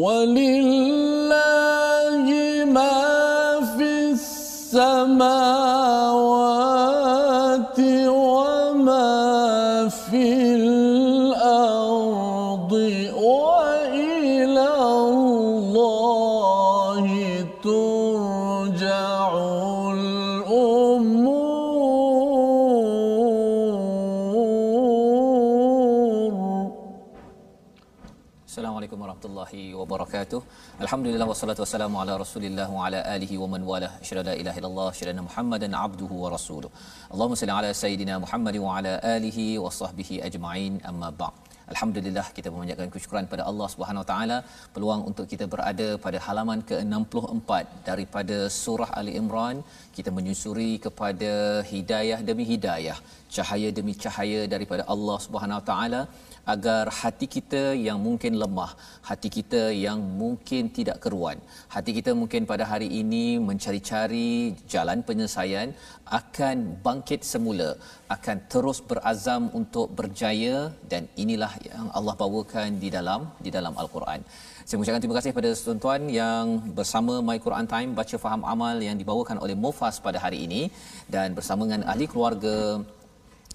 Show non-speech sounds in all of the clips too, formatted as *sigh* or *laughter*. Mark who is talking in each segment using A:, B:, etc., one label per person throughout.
A: ولله
B: warahmatullahi wabarakatuh. Alhamdulillah wassalatu wassalamu ala Rasulillah wa ala alihi wa man wala. Asyhadu la ilaha illallah, anna Muhammadan abduhu wa rasuluh. Allahumma salli ala sayidina Muhammad wa ala alihi wa sahbihi ajma'in. Amma ba'd. Alhamdulillah kita memanjatkan kesyukuran pada Allah Subhanahu Wa Taala peluang untuk kita berada pada halaman ke-64 daripada surah Ali Imran kita menyusuri kepada hidayah demi hidayah cahaya demi cahaya daripada Allah Subhanahu Wa Taala agar hati kita yang mungkin lemah, hati kita yang mungkin tidak keruan, hati kita mungkin pada hari ini mencari-cari jalan penyelesaian akan bangkit semula, akan terus berazam untuk berjaya dan inilah yang Allah bawakan di dalam di dalam al-Quran. Saya mengucapkan terima kasih pada tuan-tuan yang bersama My Quran Time baca faham amal yang dibawakan oleh Mufas pada hari ini dan bersama dengan ahli keluarga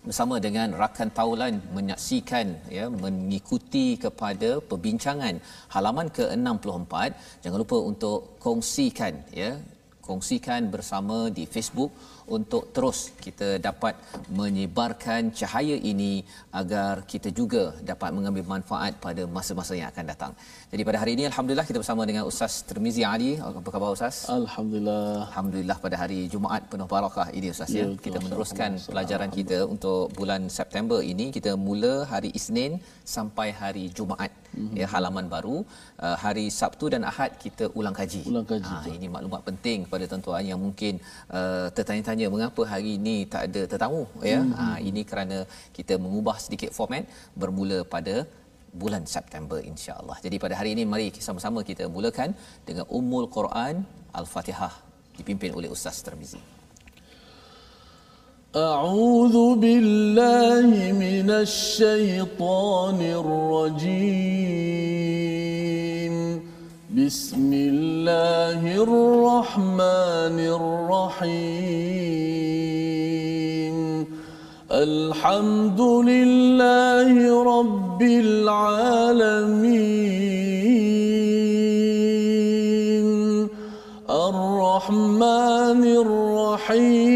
B: bersama dengan rakan taulan menyaksikan ya mengikuti kepada perbincangan halaman ke-64 jangan lupa untuk kongsikan ya kongsikan bersama di Facebook untuk terus kita dapat menyebarkan cahaya ini agar kita juga dapat mengambil manfaat pada masa-masa yang akan datang. Jadi pada hari ini alhamdulillah kita bersama dengan Ustaz Termizi Ali. Apa khabar Ustaz?
A: Alhamdulillah.
B: Alhamdulillah pada hari Jumaat penuh barakah ini Ustaz ya.
A: Ya, betul.
B: Kita meneruskan pelajaran kita untuk bulan September ini kita mula hari Isnin sampai hari Jumaat
A: Mhm.
B: ya halaman baru uh, hari Sabtu dan Ahad kita ulang kaji.
A: Ulang kaji,
B: Ha, ini maklumat penting kepada tuan-tuan yang mungkin uh, tertanya-tanya mengapa hari ini tak ada tetamu ya.
A: Mhm.
B: Ha, ini kerana kita mengubah sedikit format bermula pada bulan September insya-Allah. Jadi pada hari ini mari sama-sama kita mulakan dengan Ummul Quran Al-Fatihah dipimpin oleh Ustaz Termizi.
A: أعوذ بالله من الشيطان الرجيم بسم الله الرحمن الرحيم الحمد لله رب العالمين. الرحمن الرحيم.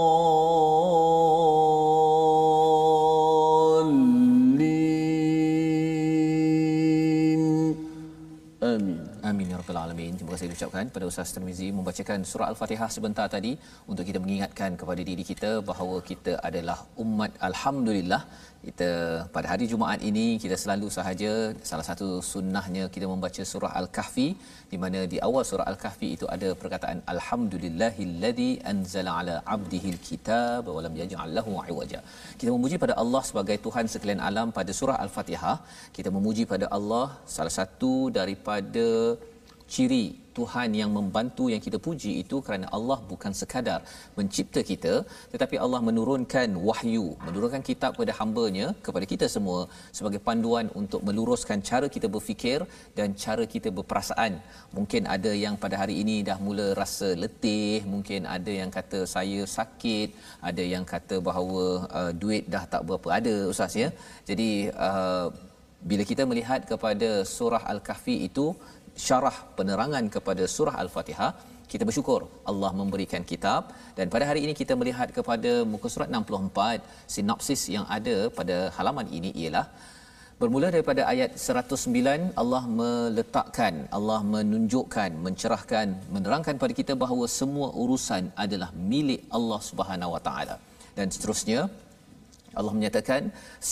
B: Alamin. Terima kasih diucapkan pada Ustaz Tirmizi membacakan surah Al-Fatihah sebentar tadi untuk kita mengingatkan kepada diri kita bahawa kita adalah umat alhamdulillah. Kita pada hari Jumaat ini kita selalu sahaja salah satu sunnahnya kita membaca surah Al-Kahfi di mana di awal surah Al-Kahfi itu ada perkataan alhamdulillahillazi anzala ala abdihil kitab wa lam yaj'al lahu iwaja. Kita memuji pada Allah sebagai Tuhan sekalian alam pada surah Al-Fatihah. Kita memuji pada Allah salah satu daripada ciri Tuhan yang membantu yang kita puji itu kerana Allah bukan sekadar mencipta kita tetapi Allah menurunkan wahyu menurunkan kitab kepada hamba-Nya kepada kita semua sebagai panduan untuk meluruskan cara kita berfikir dan cara kita berperasaan. Mungkin ada yang pada hari ini dah mula rasa letih mungkin ada yang kata saya sakit ada yang kata bahawa uh, duit dah tak berapa ada ustaz ya. Jadi uh, bila kita melihat kepada surah al-kahfi itu syarah penerangan kepada surah al-fatihah kita bersyukur Allah memberikan kitab dan pada hari ini kita melihat kepada muka surat 64 sinopsis yang ada pada halaman ini ialah Bermula daripada ayat 109 Allah meletakkan, Allah menunjukkan, mencerahkan, menerangkan pada kita bahawa semua urusan adalah milik Allah Subhanahu Wa Taala. Dan seterusnya Allah menyatakan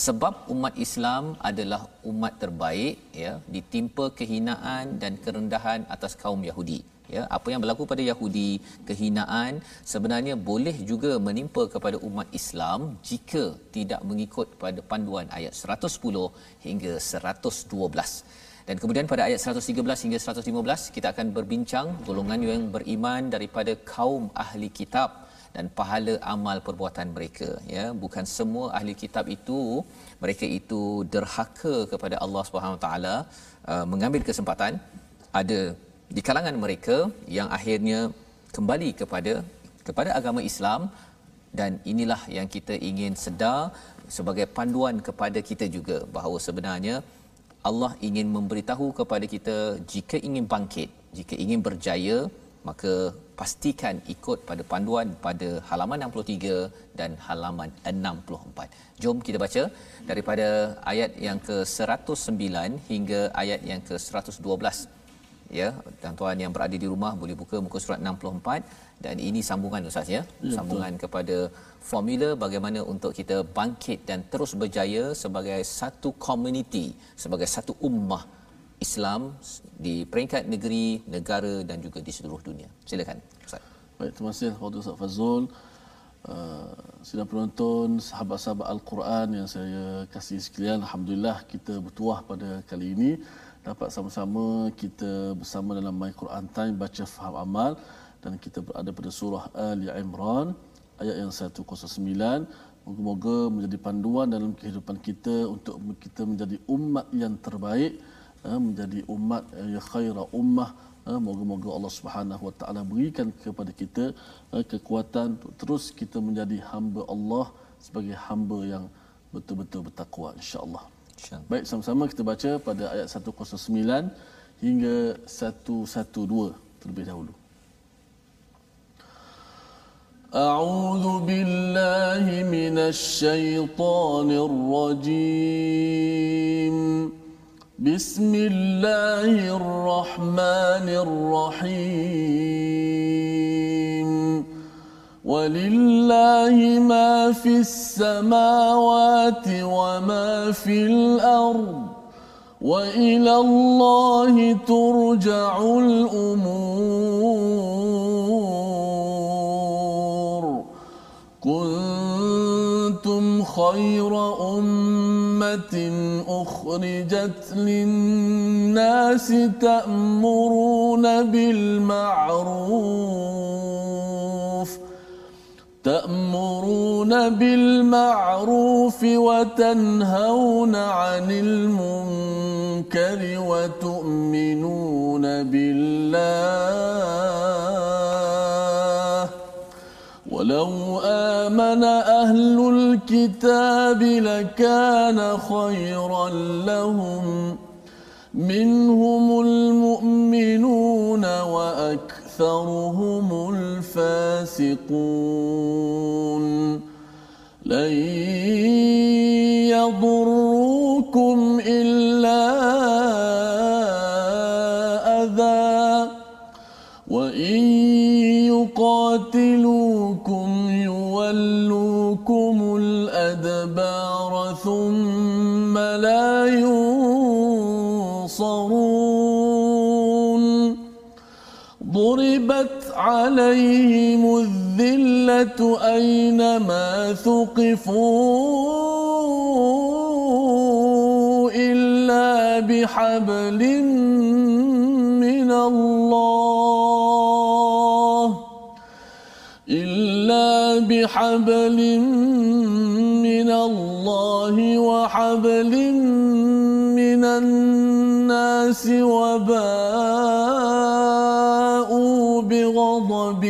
B: sebab umat Islam adalah umat terbaik ya ditimpa kehinaan dan kerendahan atas kaum Yahudi. Ya apa yang berlaku pada Yahudi kehinaan sebenarnya boleh juga menimpa kepada umat Islam jika tidak mengikut pada panduan ayat 110 hingga 112 dan kemudian pada ayat 113 hingga 115 kita akan berbincang golongan yang beriman daripada kaum ahli kitab dan pahala amal perbuatan mereka ya. Bukan semua ahli kitab itu mereka itu derhaka kepada Allah Subhanahu Wa taala uh, mengambil kesempatan. Ada di kalangan mereka yang akhirnya kembali kepada kepada agama Islam dan inilah yang kita ingin sedar sebagai panduan kepada kita juga bahawa sebenarnya Allah ingin memberitahu kepada kita jika ingin bangkit jika ingin berjaya maka pastikan ikut pada panduan pada halaman 63 dan halaman 64. Jom kita baca daripada ayat yang ke-109 hingga ayat yang ke-112 ya tuan-tuan yang berada di rumah boleh buka muka surat 64 dan ini sambungan ustaz ya, sambungan kepada formula bagaimana untuk kita bangkit dan terus berjaya sebagai satu komuniti sebagai satu ummah Islam di peringkat negeri, negara dan juga di seluruh dunia. Silakan ustaz.
A: Baik, terima kasih kepada Ustaz Fazul. Uh, sidang penonton, sahabat-sahabat Al-Quran yang saya kasih sekalian, Alhamdulillah kita bertuah pada kali ini dapat sama-sama kita bersama dalam My Quran Time baca faham amal dan kita berada pada surah Ali Imran ayat yang 109 moga-moga menjadi panduan dalam kehidupan kita untuk kita menjadi umat yang terbaik eh, menjadi umat yang khaira ummah eh, moga-moga Allah Subhanahu wa taala berikan kepada kita eh, kekuatan untuk terus kita menjadi hamba Allah sebagai hamba yang betul-betul bertakwa insya-Allah Baik, sama-sama kita baca pada ayat 109 hingga 112 terlebih dahulu. أعوذ بالله من الشيطان الرجيم بسم الله الرحمن الرحيم. ولله ما في السماوات وما في الأرض وإلى الله ترجع الأمور. كنتم خير أمة أخرجت للناس تأمرون بالمعروف تأمرون بالمعروف وتنهون عن المنكر وتؤمنون بالله. ولو آمن أهل الكتاب لكان خيرا لهم. منهم المؤمنون وأكثر أكثرهم الفاسقون. لن يضروكم إلا أذى. وإن يقاتلوكم لا ضربت عليهم الذلة أينما ثقفوا إلا بحبل من الله. بحبل من الله وحبل من الناس وباءوا بغضب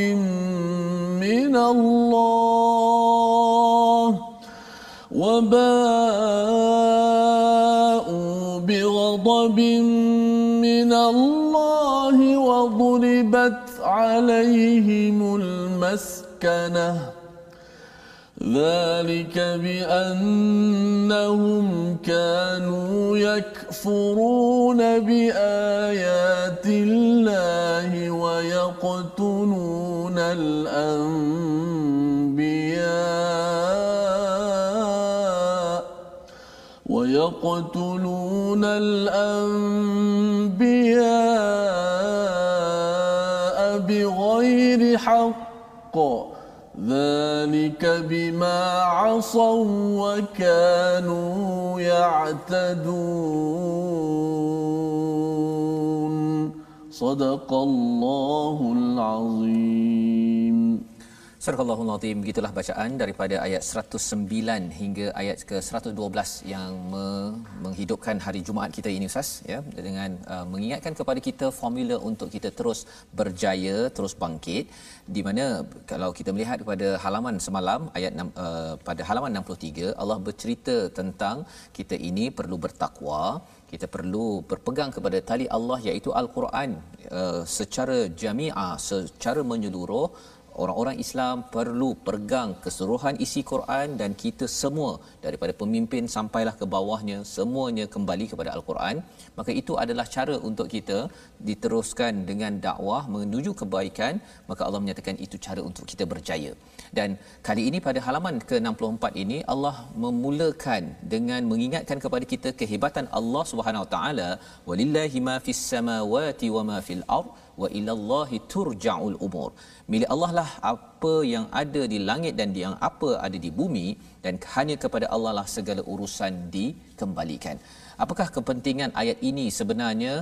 A: من الله وباءوا بغضب من الله وضربت عليهم المسكنة ذلك بأن إنهم كانوا يكفرون بآيات الله ويقتلون الأنبياء ويقتلون الأنبياء بغير حق. ذلك بما عصوا وكانوا يعتدون. صدق الله العظيم.
B: Surah Allahul Azim begitulah bacaan daripada ayat 109 hingga ayat ke 112 yang me- menghidupkan hari Jumaat kita ini Ustaz ya. Dengan uh, mengingatkan kepada kita formula untuk kita terus berjaya terus bangkit. Di mana kalau kita melihat kepada halaman semalam ayat uh, pada halaman 63 Allah bercerita tentang kita ini perlu bertakwa kita perlu berpegang kepada tali Allah iaitu al-Quran. Uh, secara jami'ah secara menyeluruh orang-orang Islam perlu pegang keseluruhan isi Quran dan kita semua daripada pemimpin sampailah ke bawahnya semuanya kembali kepada al-Quran. Maka itu adalah cara untuk kita diteruskan dengan dakwah menuju kebaikan. Maka Allah menyatakan itu cara untuk kita berjaya. Dan kali ini pada halaman ke-64 ini Allah memulakan dengan mengingatkan kepada kita kehebatan Allah Subhanahu Wa Taala walillahi ma fis samawati wa ma fil ard wa ilallahi turja'ul umur. Milik Allah lah apa yang ada di langit dan yang apa ada di bumi dan hanya kepada Allah lah segala urusan dikembalikan. Apakah kepentingan ayat ini sebenarnya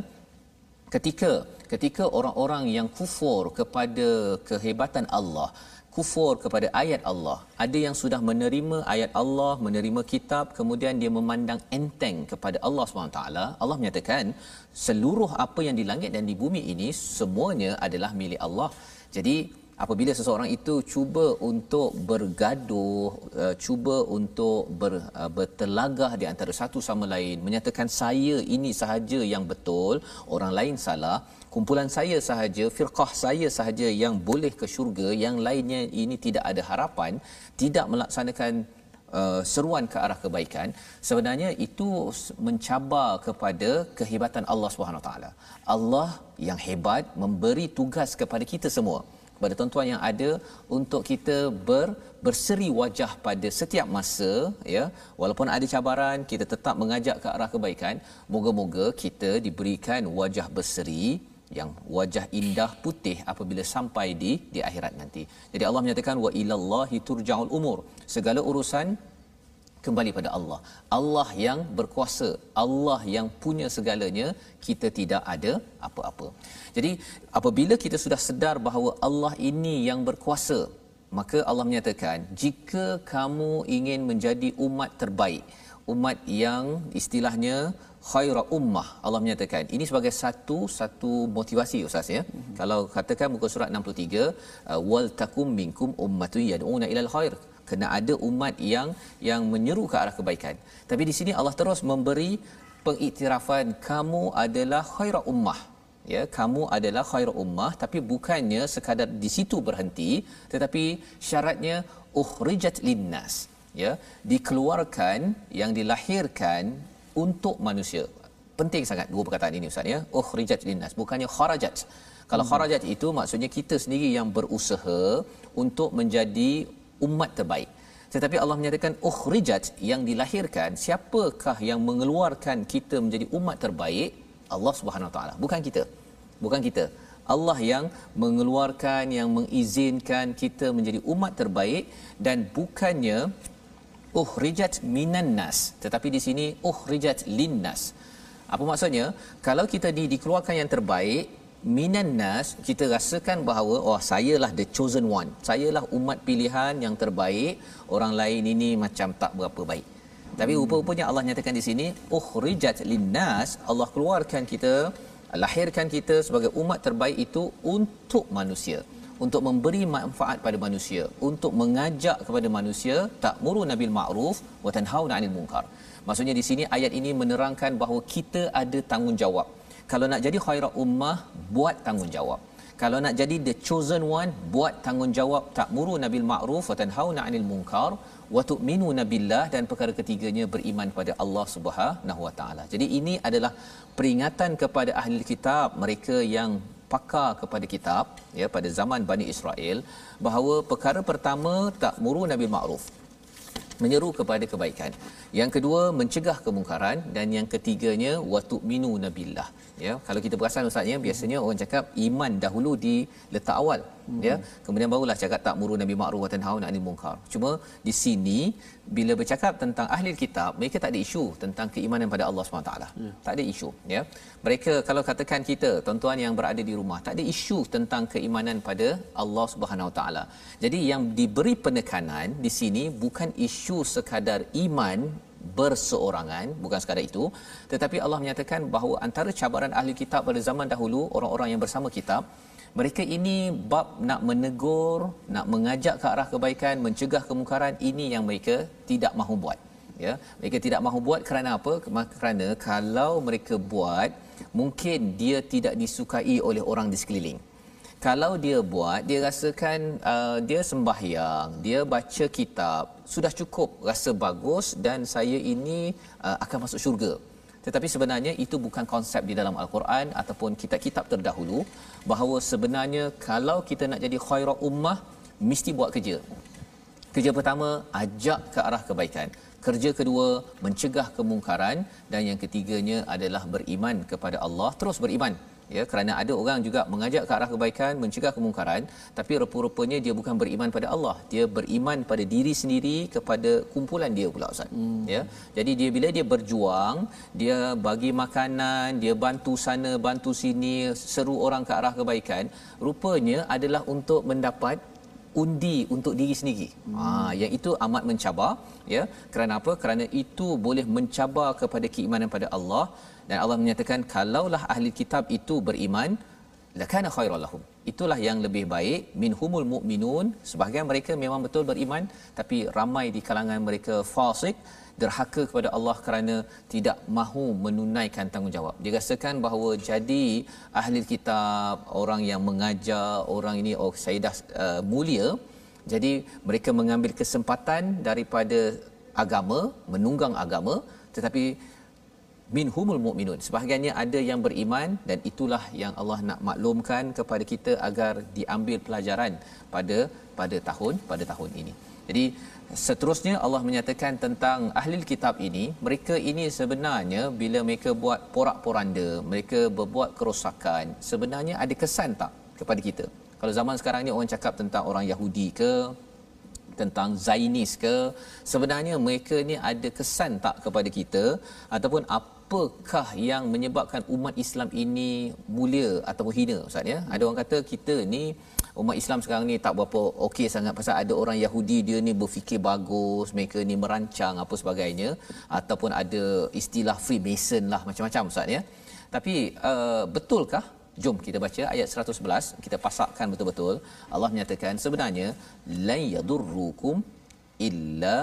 B: ketika ketika orang-orang yang kufur kepada kehebatan Allah kufur kepada ayat Allah. Ada yang sudah menerima ayat Allah, menerima kitab, kemudian dia memandang enteng kepada Allah SWT. Allah menyatakan, seluruh apa yang di langit dan di bumi ini, semuanya adalah milik Allah. Jadi, apabila seseorang itu cuba untuk bergaduh, uh, cuba untuk ber, uh, bertelagah di antara satu sama lain, menyatakan saya ini sahaja yang betul, orang lain salah, kumpulan saya sahaja, firqah saya sahaja yang boleh ke syurga, yang lainnya ini tidak ada harapan, tidak melaksanakan uh, seruan ke arah kebaikan, sebenarnya itu mencabar kepada kehebatan Allah Subhanahu taala. Allah yang hebat memberi tugas kepada kita semua kepada tuan-tuan yang ada untuk kita ber, berseri wajah pada setiap masa ya walaupun ada cabaran kita tetap mengajak ke arah kebaikan moga-moga kita diberikan wajah berseri yang wajah indah putih apabila sampai di di akhirat nanti. Jadi Allah menyatakan wa ilallahi turja'ul umur. Segala urusan kembali pada Allah. Allah yang berkuasa, Allah yang punya segalanya, kita tidak ada apa-apa. Jadi apabila kita sudah sedar bahawa Allah ini yang berkuasa, maka Allah menyatakan jika kamu ingin menjadi umat terbaik, umat yang istilahnya khaira ummah Allah menyatakan. Ini sebagai satu satu motivasi ustaz ya. Mm-hmm. kalau katakan muka surat 63 uh, wal takum minkum ummatun yad'una ilal khair kena ada umat yang yang menyeru ke arah kebaikan. Tapi di sini Allah terus memberi pengiktirafan kamu adalah khaira ummah ya kamu adalah khair ummah tapi bukannya sekadar di situ berhenti tetapi syaratnya ukhrijat linnas ya dikeluarkan yang dilahirkan untuk manusia. Penting sangat dua perkataan ini Ustaz ya. Ukhrijat linnas bukannya kharajat. Kalau hmm. kharajat itu maksudnya kita sendiri yang berusaha untuk menjadi umat terbaik. Tetapi Allah menyatakan ukhrijat yang dilahirkan, siapakah yang mengeluarkan kita menjadi umat terbaik? Allah Subhanahu taala, bukan kita. Bukan kita. Allah yang mengeluarkan yang mengizinkan kita menjadi umat terbaik dan bukannya uhrijat minan nas. Tetapi di sini uhrijat linnas apa maksudnya? Kalau kita di, dikeluarkan yang terbaik minan nas kita rasakan bahawa oh sayalah the chosen one. Sayalah umat pilihan yang terbaik. Orang lain ini macam tak berapa baik. Tapi hmm. rupa-rupanya Allah nyatakan di sini uhrijat linnas Allah keluarkan kita lahirkan kita sebagai umat terbaik itu untuk manusia. Untuk memberi manfaat pada manusia. Untuk mengajak kepada manusia tak muru nabil ma'ruf wa tanhauna 'anil munkar. Maksudnya di sini ayat ini menerangkan bahawa kita ada tanggungjawab. Kalau nak jadi khairat ummah buat tanggungjawab. Kalau nak jadi the chosen one buat tanggungjawab. Tak muru nabil ma'ruf wa tanhauna 'anil munkar wa tu'minuna billah dan perkara ketiganya beriman pada Allah Subhanahu wa taala. Jadi ini adalah peringatan kepada ahli kitab mereka yang pakar kepada kitab ya pada zaman Bani Israel bahawa perkara pertama tak muru nabil ma'ruf menyeru kepada kebaikan. Yang kedua mencegah kemungkaran dan yang ketiganya wa tu'minu nabillah. Ya, kalau kita perasan ustaz ya, biasanya orang cakap iman dahulu di letak awal, hmm. ya. Kemudian barulah cakap tak muru nabi ma'ruf wa tanhauna 'anil munkar. Cuma di sini bila bercakap tentang ahli kitab, mereka tak ada isu tentang keimanan pada Allah SWT. Ya. Tak ada isu, ya. Mereka kalau katakan kita, tuan-tuan yang berada di rumah, tak ada isu tentang keimanan pada Allah Subhanahu taala. Jadi yang diberi penekanan di sini bukan isu sekadar iman berseorangan bukan sekadar itu tetapi Allah menyatakan bahawa antara cabaran ahli kitab pada zaman dahulu orang-orang yang bersama kitab mereka ini bab nak menegur nak mengajak ke arah kebaikan mencegah kemungkaran ini yang mereka tidak mahu buat ya. Mereka tidak mahu buat kerana apa? Kerana kalau mereka buat mungkin dia tidak disukai oleh orang di sekeliling. Kalau dia buat dia rasakan uh, dia sembahyang dia baca kitab sudah cukup rasa bagus dan saya ini uh, akan masuk syurga tetapi sebenarnya itu bukan konsep di dalam al-Quran ataupun kitab-kitab terdahulu bahawa sebenarnya kalau kita nak jadi khairat ummah mesti buat kerja. Kerja pertama ajak ke arah kebaikan. Kerja kedua mencegah kemungkaran. Dan yang ketiganya adalah beriman kepada Allah terus beriman ya kerana ada orang juga mengajak ke arah kebaikan mencegah kemungkaran tapi rupa-rupanya dia bukan beriman pada Allah dia beriman pada diri sendiri kepada kumpulan dia pula ustaz hmm. ya jadi dia bila dia berjuang dia bagi makanan dia bantu sana bantu sini seru orang ke arah kebaikan rupanya adalah untuk mendapat undi untuk diri sendiri. Hmm. Ha yang itu amat mencabar ya. Kerana apa? Kerana itu boleh mencabar kepada keimanan pada Allah dan Allah menyatakan kalaulah ahli kitab itu beriman lakana khairal lahum itulah yang lebih baik minhumul mu'minun sebahagian mereka memang betul beriman tapi ramai di kalangan mereka fasik derhaka kepada Allah kerana tidak mahu menunaikan tanggungjawab. Dia rasakan bahawa jadi ahli kitab, orang yang mengajar, orang ini oh saya dah uh, mulia. Jadi mereka mengambil kesempatan daripada agama, menunggang agama tetapi minhumul mu'minun sebahagiannya ada yang beriman dan itulah yang Allah nak maklumkan kepada kita agar diambil pelajaran pada pada tahun pada tahun ini jadi seterusnya Allah menyatakan tentang ahli kitab ini mereka ini sebenarnya bila mereka buat porak-poranda mereka berbuat kerosakan sebenarnya ada kesan tak kepada kita? Kalau zaman sekarang ni orang cakap tentang orang Yahudi ke tentang Zainis ke sebenarnya mereka ni ada kesan tak kepada kita? Ataupun apakah yang menyebabkan umat Islam ini mulia ataupun hina ustaz ya? Ada orang kata kita ni umat Islam sekarang ni tak berapa okey sangat pasal ada orang Yahudi dia ni berfikir bagus mereka ni merancang apa sebagainya ataupun ada istilah Freemason lah macam-macam ustaz ya tapi uh, betulkah Jom kita baca ayat 111 kita pasakkan betul-betul Allah menyatakan sebenarnya la yadurrukum illa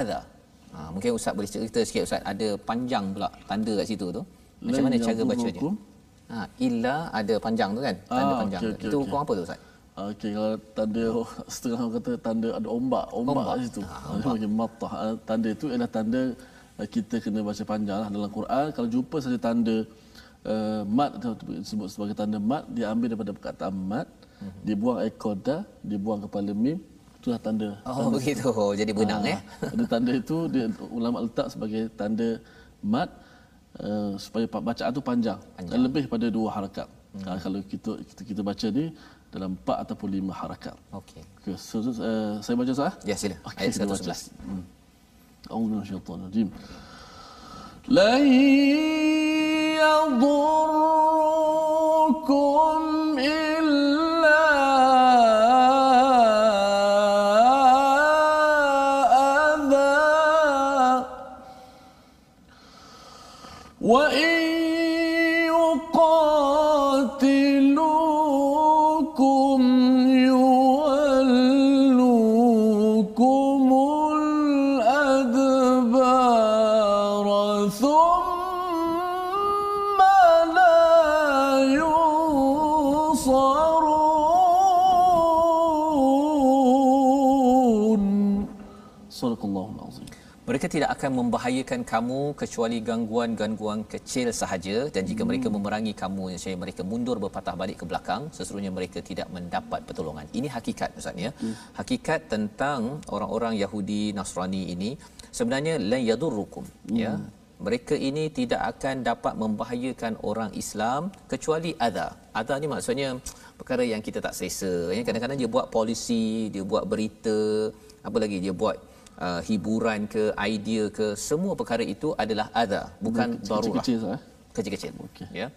B: adha. Ha, mungkin ustaz boleh cerita sikit ustaz ada panjang pula tanda kat situ tu. Macam mana cara bacanya? Ha illa ada panjang tu kan? Tanda ah, panjang. Okay, okay, itu okay. apa tu ustaz?
A: Okey kalau tanda setengah orang kata tanda ada ombak, ombak, ombak. kat situ. Ha, Macam matah. Tanda itu ialah tanda eh, kita kena baca panjang lah dalam Quran. Kalau jumpa saja tanda uh, mat atau disebut sebagai tanda mat dia ambil daripada perkataan mat uh-huh. dia buang ekor dah dia buang kepala mim itulah tanda
B: oh
A: tanda. *laughs*
B: begitu oh, jadi benang uh, eh
A: ada tanda *laughs* itu dia ulama letak sebagai tanda mat uh, supaya bacaan itu panjang, panjang. lebih pada dua harakat hmm. kalau kita, kita kita baca ni dalam empat ataupun lima harakat okey okay, so, uh, saya baca sah
B: ya sila okay, ayat 111 hmm.
A: أعوذ من الشيطان الرجيم لن يضركم إلا
B: tidak akan membahayakan kamu kecuali gangguan-gangguan kecil sahaja dan jika hmm. mereka memerangi kamu saya mereka mundur berpatah balik ke belakang sesungguhnya mereka tidak mendapat pertolongan ini hakikat ustaz ya hmm. hakikat tentang orang-orang Yahudi Nasrani ini sebenarnya la yadurrukum hmm. ya mereka ini tidak akan dapat membahayakan orang Islam kecuali ada. Ada ni maksudnya perkara yang kita tak selesa. Ya, kadang-kadang dia buat polisi, dia buat berita, apa lagi dia buat uh, hiburan ke, idea ke, semua perkara itu adalah ada, bukan darurat. Kecil-kecil. Eh? Kecil-kecil. Okay. Ya.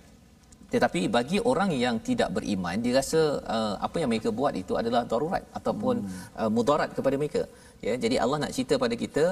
B: Tetapi bagi orang yang tidak beriman, dia rasa uh, apa yang mereka buat itu adalah darurat ataupun hmm. uh, mudarat kepada mereka ya jadi Allah nak cerita pada kita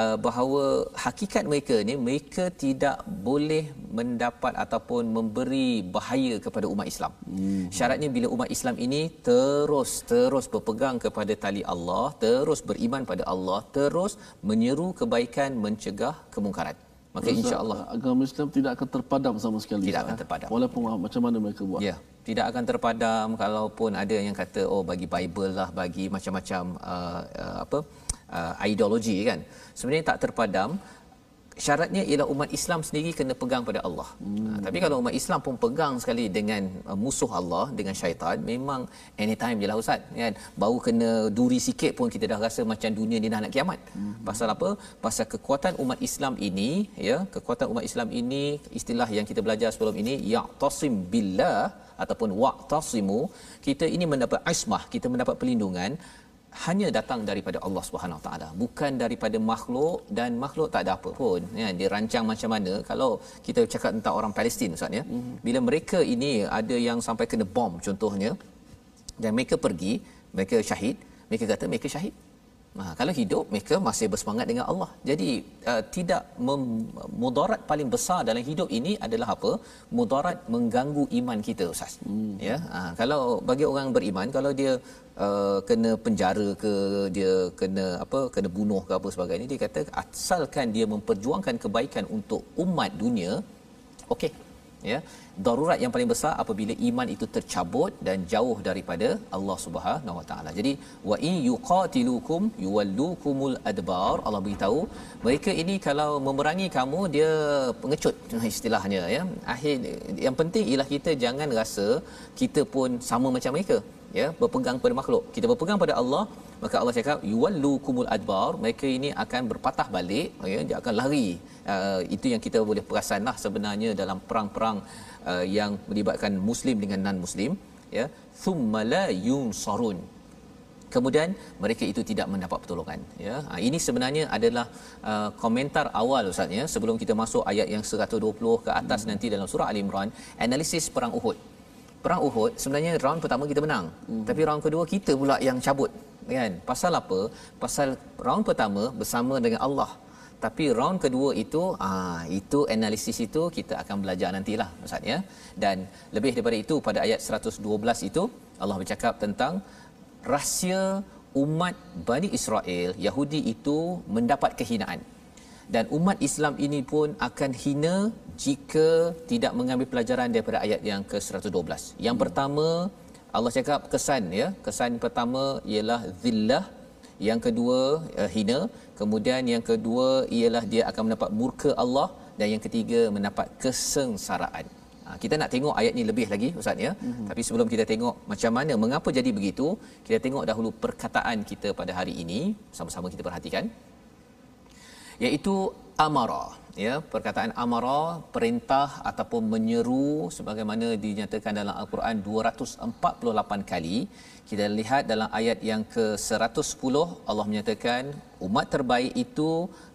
B: uh, bahawa hakikat mereka ni mereka tidak boleh mendapat ataupun memberi bahaya kepada umat Islam hmm. syaratnya bila umat Islam ini terus terus berpegang kepada tali Allah terus beriman pada Allah terus menyeru kebaikan mencegah kemungkaran maka insya-Allah
A: agama Islam tidak akan terpadam sama sekali
B: tidak akan eh? terpadam.
A: Walaupun macam mana mereka buat?
B: Ya tidak akan terpadam kalaupun ada yang kata oh bagi bible lah bagi macam-macam uh, uh, apa uh, ideologi kan? Sebenarnya tak terpadam syaratnya ialah umat Islam sendiri kena pegang pada Allah. Hmm. Uh, tapi kalau umat Islam pun pegang sekali dengan uh, musuh Allah dengan syaitan memang anytime jelah ustaz kan baru kena duri sikit pun kita dah rasa macam dunia ni dah nak kiamat. Hmm. Pasal apa? Pasal kekuatan umat Islam ini ya kekuatan umat Islam ini istilah yang kita belajar sebelum ini ya'tasim billah ataupun waqtasimu kita ini mendapat ismah kita mendapat perlindungan hanya datang daripada Allah Subhanahu taala bukan daripada makhluk dan makhluk tak ada apa pun. Ya dia rancang macam mana? Kalau kita cakap tentang orang Palestin ustaz ya mm-hmm. bila mereka ini ada yang sampai kena bom contohnya dan mereka pergi mereka syahid mereka kata mereka syahid Ha, kalau hidup mereka masih bersemangat dengan Allah. Jadi uh, tidak mem- mudarat paling besar dalam hidup ini adalah apa? Mudarat mengganggu iman kita ustaz. Hmm. Ya. Ha, kalau bagi orang beriman kalau dia uh, kena penjara ke dia kena apa kena bunuh ke apa sebagainya dia kata asalkan dia memperjuangkan kebaikan untuk umat dunia okey ya darurat yang paling besar apabila iman itu tercabut dan jauh daripada Allah Subhanahu Wa Taala. Jadi wa in yuqatilukum yuwallukumul adbar. Allah beritahu mereka ini kalau memerangi kamu dia pengecut istilahnya ya. Akhir yang penting ialah kita jangan rasa kita pun sama macam mereka ya. Berpegang pada makhluk. Kita berpegang pada Allah maka Allah cakap yuwallukumul adbar. Mereka ini akan berpatah balik ya. Dia akan lari. Uh, itu yang kita boleh perasanlah sebenarnya dalam perang-perang uh, yang melibatkan muslim dengan non muslim ya thumma la yunsarun. Kemudian mereka itu tidak mendapat pertolongan ya. Ha, ini sebenarnya adalah uh, komentar awal ustaz ya sebelum kita masuk ayat yang 120 ke atas hmm. nanti dalam surah al imran analisis perang uhud. Perang uhud sebenarnya round pertama kita menang hmm. tapi round kedua kita pula yang cabut kan? Pasal apa? Pasal round pertama bersama dengan Allah tapi round kedua itu ah itu analisis itu kita akan belajar nantilah ustaz ya dan lebih daripada itu pada ayat 112 itu Allah bercakap tentang rahsia umat Bani Israel Yahudi itu mendapat kehinaan dan umat Islam ini pun akan hina jika tidak mengambil pelajaran daripada ayat yang ke-112. Yang hmm. pertama Allah cakap kesan ya. Kesan pertama ialah zillah, yang kedua uh, hina, kemudian yang kedua ialah dia akan mendapat murka Allah dan yang ketiga mendapat kesengsaraan. Ha, kita nak tengok ayat ni lebih lagi ustaz ya. Mm-hmm. Tapi sebelum kita tengok macam mana mengapa jadi begitu, kita tengok dahulu perkataan kita pada hari ini sama-sama kita perhatikan iaitu amara ya perkataan amara perintah ataupun menyeru sebagaimana dinyatakan dalam al-Quran 248 kali kita lihat dalam ayat yang ke-110 Allah menyatakan umat terbaik itu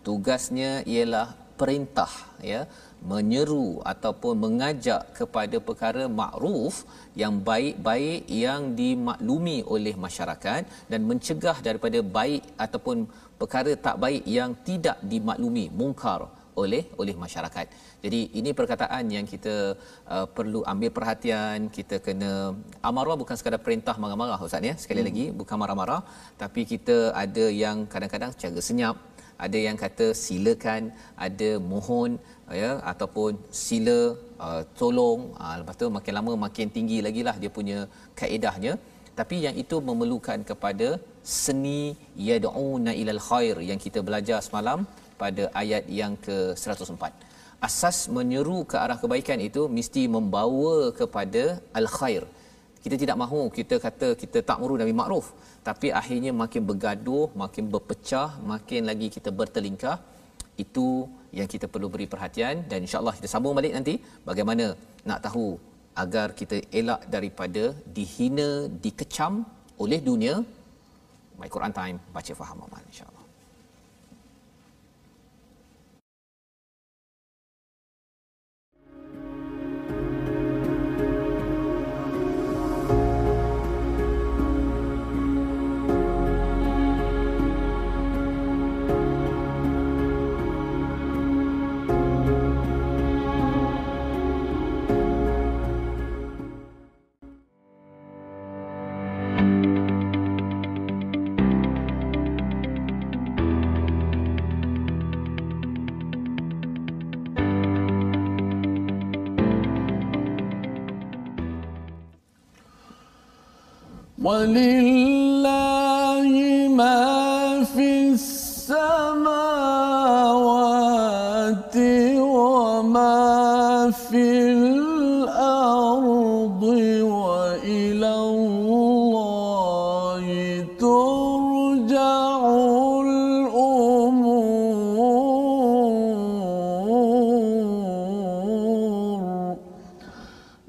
B: tugasnya ialah perintah ya menyeru ataupun mengajak kepada perkara makruf yang baik-baik yang dimaklumi oleh masyarakat dan mencegah daripada baik ataupun perkara tak baik yang tidak dimaklumi. Mungkar oleh oleh masyarakat. Jadi ini perkataan yang kita uh, perlu ambil perhatian, kita kena amarah bukan sekadar perintah marah-marah ustaz ya. Sekali hmm. lagi bukan marah-marah tapi kita ada yang kadang-kadang cara senyap, ada yang kata silakan, ada mohon ya ataupun sila uh, tolong uh, lepas tu makin lama makin tinggi lagi lah dia punya kaedahnya tapi yang itu memerlukan kepada seni yad'una ilal khair yang kita belajar semalam pada ayat yang ke-104. Asas menyeru ke arah kebaikan itu mesti membawa kepada al-khair. Kita tidak mahu kita kata kita tak muru Nabi Ma'ruf. Tapi akhirnya makin bergaduh makin berpecah makin lagi kita bertelingkah itu yang kita perlu beri perhatian. Dan insyaallah kita sambung balik nanti bagaimana nak tahu agar kita elak daripada dihina dikecam oleh dunia. My Quran time baca faham amal insyaallah
A: ولله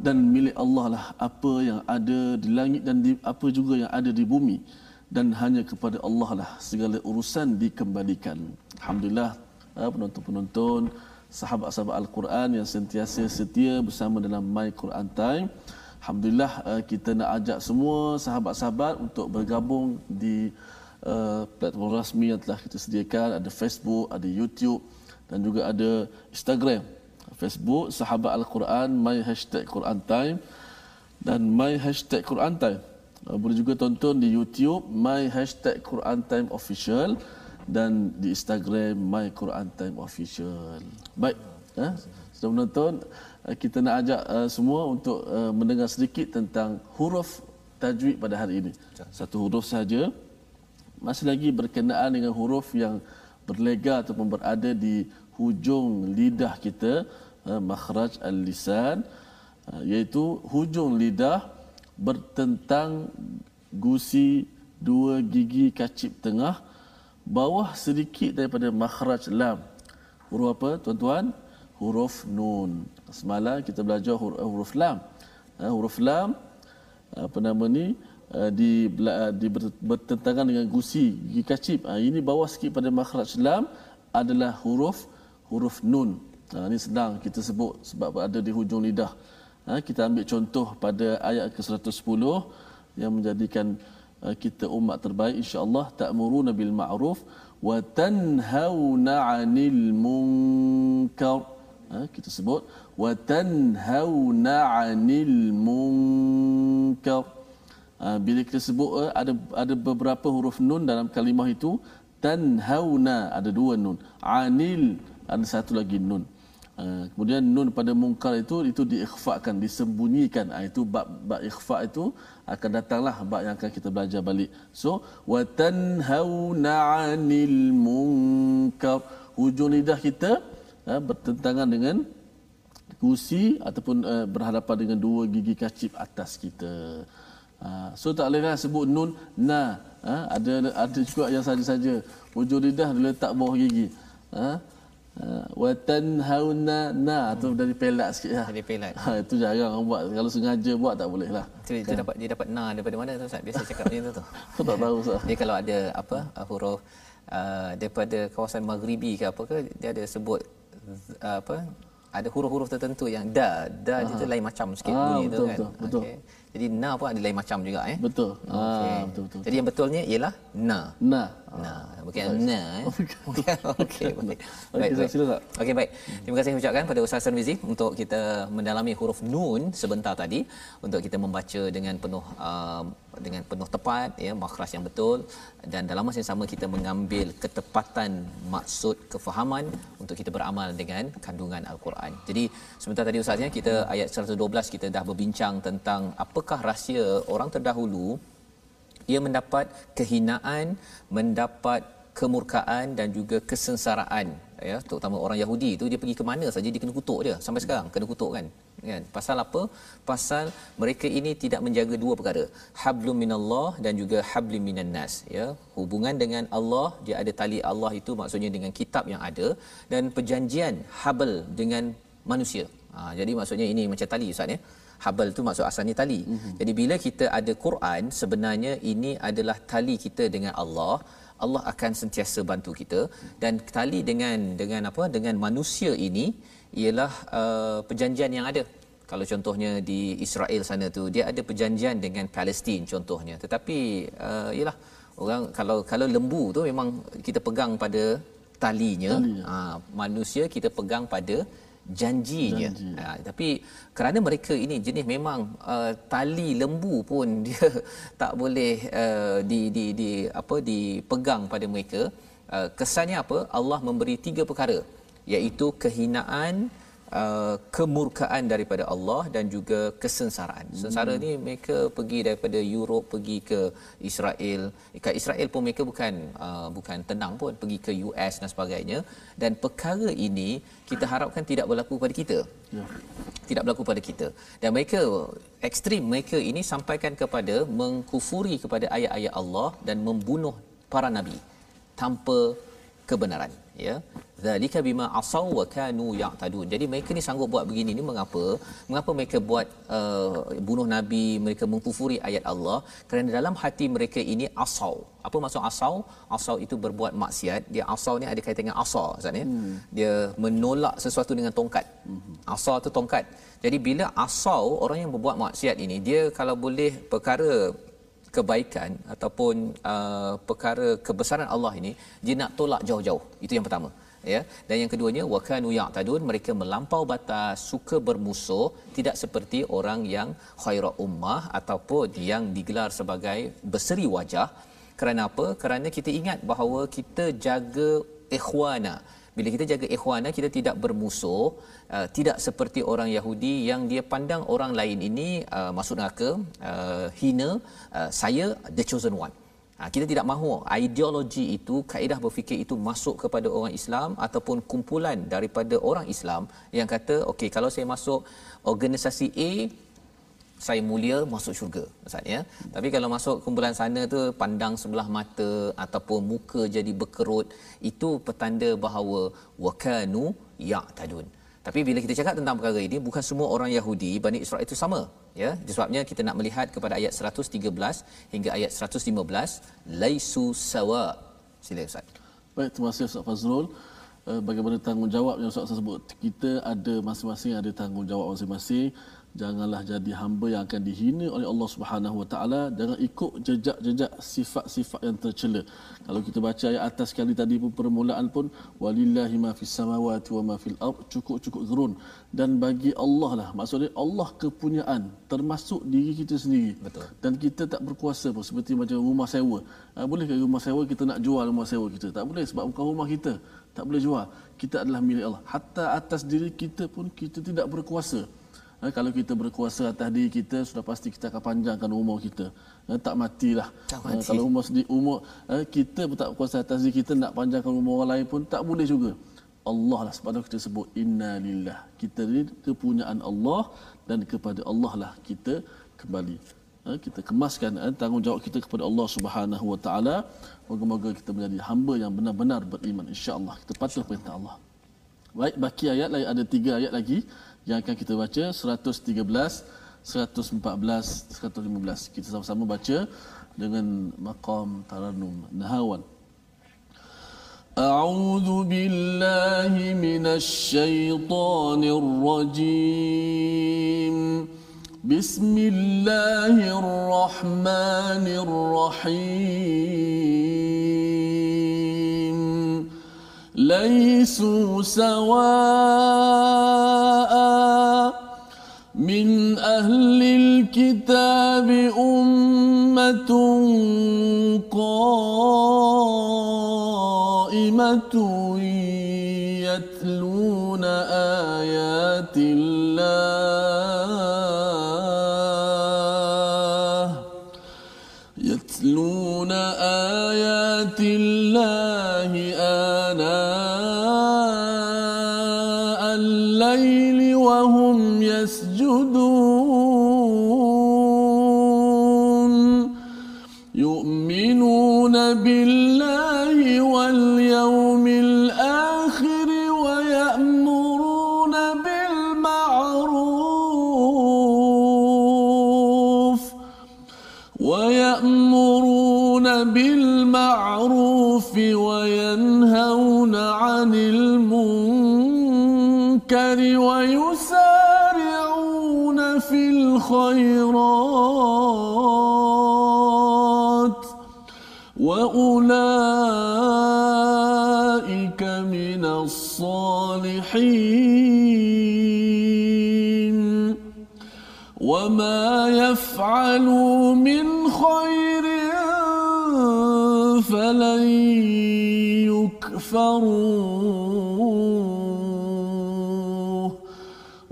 A: dan milik Allah lah apa yang ada di langit dan di, apa juga yang ada di bumi dan hanya kepada Allah lah segala urusan dikembalikan. Alhamdulillah ah, penonton-penonton sahabat-sahabat Al-Quran yang sentiasa setia bersama dalam My Quran Time. Alhamdulillah ah, kita nak ajak semua sahabat-sahabat untuk bergabung di uh, platform rasmi yang telah kita sediakan ada Facebook, ada YouTube dan juga ada Instagram. Facebook Sahabat Al-Quran My Hashtag Quran Time dan My Hashtag Quran Time. Uh, boleh juga tonton di YouTube My Hashtag Quran Time Official dan di Instagram My Quran Time Official. Baik eh? sudah menonton uh, kita nak ajak uh, semua untuk uh, mendengar sedikit tentang huruf tajwid pada hari ini. Satu huruf saja. Masih lagi berkenaan dengan huruf yang berlega ataupun berada di hujung lidah kita uh, makhraj al-lisan uh, iaitu hujung lidah bertentang gusi dua gigi kacip tengah bawah sedikit daripada makhraj lam. Huruf apa tuan-tuan? Huruf nun. Semalam kita belajar huruf, huruf lam. Uh, huruf lam apa nama ni? Di, di bertentangan dengan gusi gigi kacip. Ini bawah sikit pada makhraj lam adalah huruf huruf nun Ha, ini sedang kita sebut sebab ada di hujung lidah. Ha, kita ambil contoh pada ayat ke-110 yang menjadikan uh, kita umat terbaik insya-Allah ta'muruna bil ma'ruf wa tanhauna 'anil munkar. Ha, kita sebut wa tanhauna 'anil munkar. Ha, bila kita sebut uh, ada ada beberapa huruf nun dalam kalimah itu tanhauna ada dua nun 'anil ada satu lagi nun. Uh, kemudian nun pada mungkar itu itu diikhfakan disembunyikan. Uh, itu bab bab ikhfa itu akan datanglah bab yang akan kita belajar balik. So wa tanhauna 'anil munkar. Hujung lidah kita uh, bertentangan dengan gusi ataupun uh, berhadapan dengan dua gigi kacip atas kita. Uh, so tak bolehlah sebut nun. Na uh, ada ada juga yang saja-saja. Hujung lidah diletak bawah gigi. Uh, wa tanhauna na tu dari pelat sikit lah.
B: Dari pelat.
A: Ha, itu jarang orang buat. Kalau sengaja buat tak boleh lah.
B: Dia, kan? dia dapat dia dapat na daripada mana tu Ustaz? Biasa cakap macam tu tu.
A: Aku *laughs* tak tahu Ustaz.
B: Dia kalau ada apa huruf uh, daripada kawasan maghribi ke apa ke dia ada sebut uh, apa ada huruf-huruf tertentu yang da da dia tu lain macam sikit
A: ah,
B: bunyi
A: betul,
B: tu kan.
A: Betul, betul. Okay.
B: Jadi na pun ada lain macam juga eh.
A: Betul.
B: Okay.
A: Ah, betul, betul.
B: Jadi yang betulnya ialah na.
A: Na.
B: Nah, bukan na eh. *laughs* *laughs* Okey, okey, baik.
A: Okey,
B: baik.
A: sila tak?
B: Okey, baik. Terima kasih ucapkan pada Ustaz Tarmizi untuk kita mendalami huruf nun sebentar tadi untuk kita membaca dengan penuh uh, dengan penuh tepat ya makhraj yang betul dan dalam masa yang sama kita mengambil ketepatan maksud kefahaman untuk kita beramal dengan kandungan al-Quran. Jadi sebentar tadi ustaz ya kita ayat 112 kita dah berbincang tentang apakah rahsia orang terdahulu dia mendapat kehinaan, mendapat kemurkaan dan juga kesengsaraan. Ya terutama orang Yahudi itu dia pergi ke mana saja dia kena kutuk dia sampai sekarang kena kutuk kan kan? Pasal apa? Pasal mereka ini tidak menjaga dua perkara hablum minallah dan juga hablim minan nas ya? Hubungan dengan Allah dia ada tali Allah itu maksudnya dengan kitab yang ada dan perjanjian habl dengan manusia. Ha, jadi maksudnya ini macam tali ustaz ya habal tu maksud asalnya tali. Mm-hmm. Jadi bila kita ada Quran sebenarnya ini adalah tali kita dengan Allah. Allah akan sentiasa bantu kita dan tali dengan dengan apa dengan manusia ini ialah uh, perjanjian yang ada. Kalau contohnya di Israel sana tu dia ada perjanjian dengan Palestin contohnya. Tetapi uh, ialah orang kalau kalau lembu tu memang kita pegang pada talinya. Tali, ya. uh, manusia kita pegang pada janjinya. Janji. Ha, tapi kerana mereka ini jenis memang uh, tali lembu pun *laughs* dia tak boleh uh, di di di apa dipegang pada mereka. Uh, kesannya apa? Allah memberi tiga perkara iaitu kehinaan, Uh, kemurkaan daripada Allah dan juga kesengsaraan. Sengsara hmm. ni mereka pergi daripada Europe pergi ke Israel. Ke Israel pun mereka bukan uh, bukan tenang pun pergi ke US dan sebagainya dan perkara ini kita harapkan tidak berlaku pada kita. Ya. Tidak berlaku pada kita. Dan mereka ekstrim mereka ini sampaikan kepada mengkufuri kepada ayat-ayat Allah dan membunuh para nabi tanpa kebenaran ya zalika bima asaw wa kanu ya'tadun. Jadi mereka ni sanggup buat begini ni mengapa? Mengapa mereka buat uh, bunuh nabi mereka mengkufuri ayat Allah? Kerana dalam hati mereka ini asaw. Apa maksud asaw? Asaw itu berbuat maksiat. Dia asaw ni ada kaitan dengan asa ustaz ya? Hmm. dia menolak sesuatu dengan tongkat. Hmm. asa tu tongkat. Jadi bila asaw orang yang berbuat maksiat ini dia kalau boleh perkara kebaikan ataupun uh, perkara kebesaran Allah ini dia nak tolak jauh-jauh. Itu yang pertama ya. Dan yang keduanya wakanu ya'tadun mereka melampau batas suka bermusuh tidak seperti orang yang khaira ummah ataupun yang digelar sebagai berseri wajah. Kerana apa? Kerana kita ingat bahawa kita jaga ikhwana. Bila kita jaga ikhwana kita tidak bermusuh uh, tidak seperti orang Yahudi yang dia pandang orang lain ini uh, masuk neraka uh, hina uh, saya the chosen one Ha, kita tidak mahu. Ideologi itu, kaedah berfikir itu masuk kepada orang Islam ataupun kumpulan daripada orang Islam yang kata, okey kalau saya masuk organisasi A, saya mulia masuk syurga maksudnya tapi kalau masuk kumpulan sana tu pandang sebelah mata ataupun muka jadi berkerut itu petanda bahawa wakanu ya'tadun tapi bila kita cakap tentang perkara ini bukan semua orang Yahudi Bani Israel itu sama ya. Sebabnya kita nak melihat kepada ayat 113 hingga ayat 115 laisu sawa. Sila ustaz.
A: Baik terima kasih ustaz Fazrul. Eh, bagaimana tanggungjawab yang ustaz sebut kita ada masing-masing ada tanggungjawab masing-masing janganlah jadi hamba yang akan dihina oleh Allah Subhanahu Wa Taala. Jangan ikut jejak-jejak sifat-sifat yang tercela. Kalau kita baca ayat atas sekali tadi pun permulaan pun walillahi ma fis samawati wa ma fil ard cukup-cukup gerun. Dan bagi Allah lah maksudnya Allah kepunyaan termasuk diri kita sendiri.
B: Betul.
A: Dan kita tak berkuasa pun seperti macam rumah sewa. Ha, boleh ke rumah sewa kita nak jual rumah sewa kita? Tak boleh sebab bukan rumah kita. Tak boleh jual. Kita adalah milik Allah. Hatta atas diri kita pun kita tidak berkuasa Ha, kalau kita berkuasa atas diri kita sudah pasti kita akan panjangkan umur kita. Ha, tak matilah. Tak mati. ha, kalau umur sendiri umur ha, kita pun tak berkuasa atas diri kita nak panjangkan umur orang lain pun tak boleh juga. Allah lah sebab kita sebut inna lillah. Kita ni kepunyaan Allah dan kepada Allah lah kita kembali. Ha, kita kemaskan ha, tanggungjawab kita kepada Allah Subhanahu Wa Taala. Moga-moga kita menjadi hamba yang benar-benar beriman insya-Allah. Kita patuh perintah Allah. Baik, baki ayat lagi ada tiga ayat lagi yang akan kita baca 113 114 115 kita sama-sama baca dengan maqam tarannum nahawan أعوذ بالله من الشيطان الرجيم بسم الله الرحمن الرحيم ليسوا سواء من أهل الكتاب أمة قائمة المنكر ويسارعون في الخيرات وأولئك من الصالحين وما يفعلوا من خير فلن يكفروه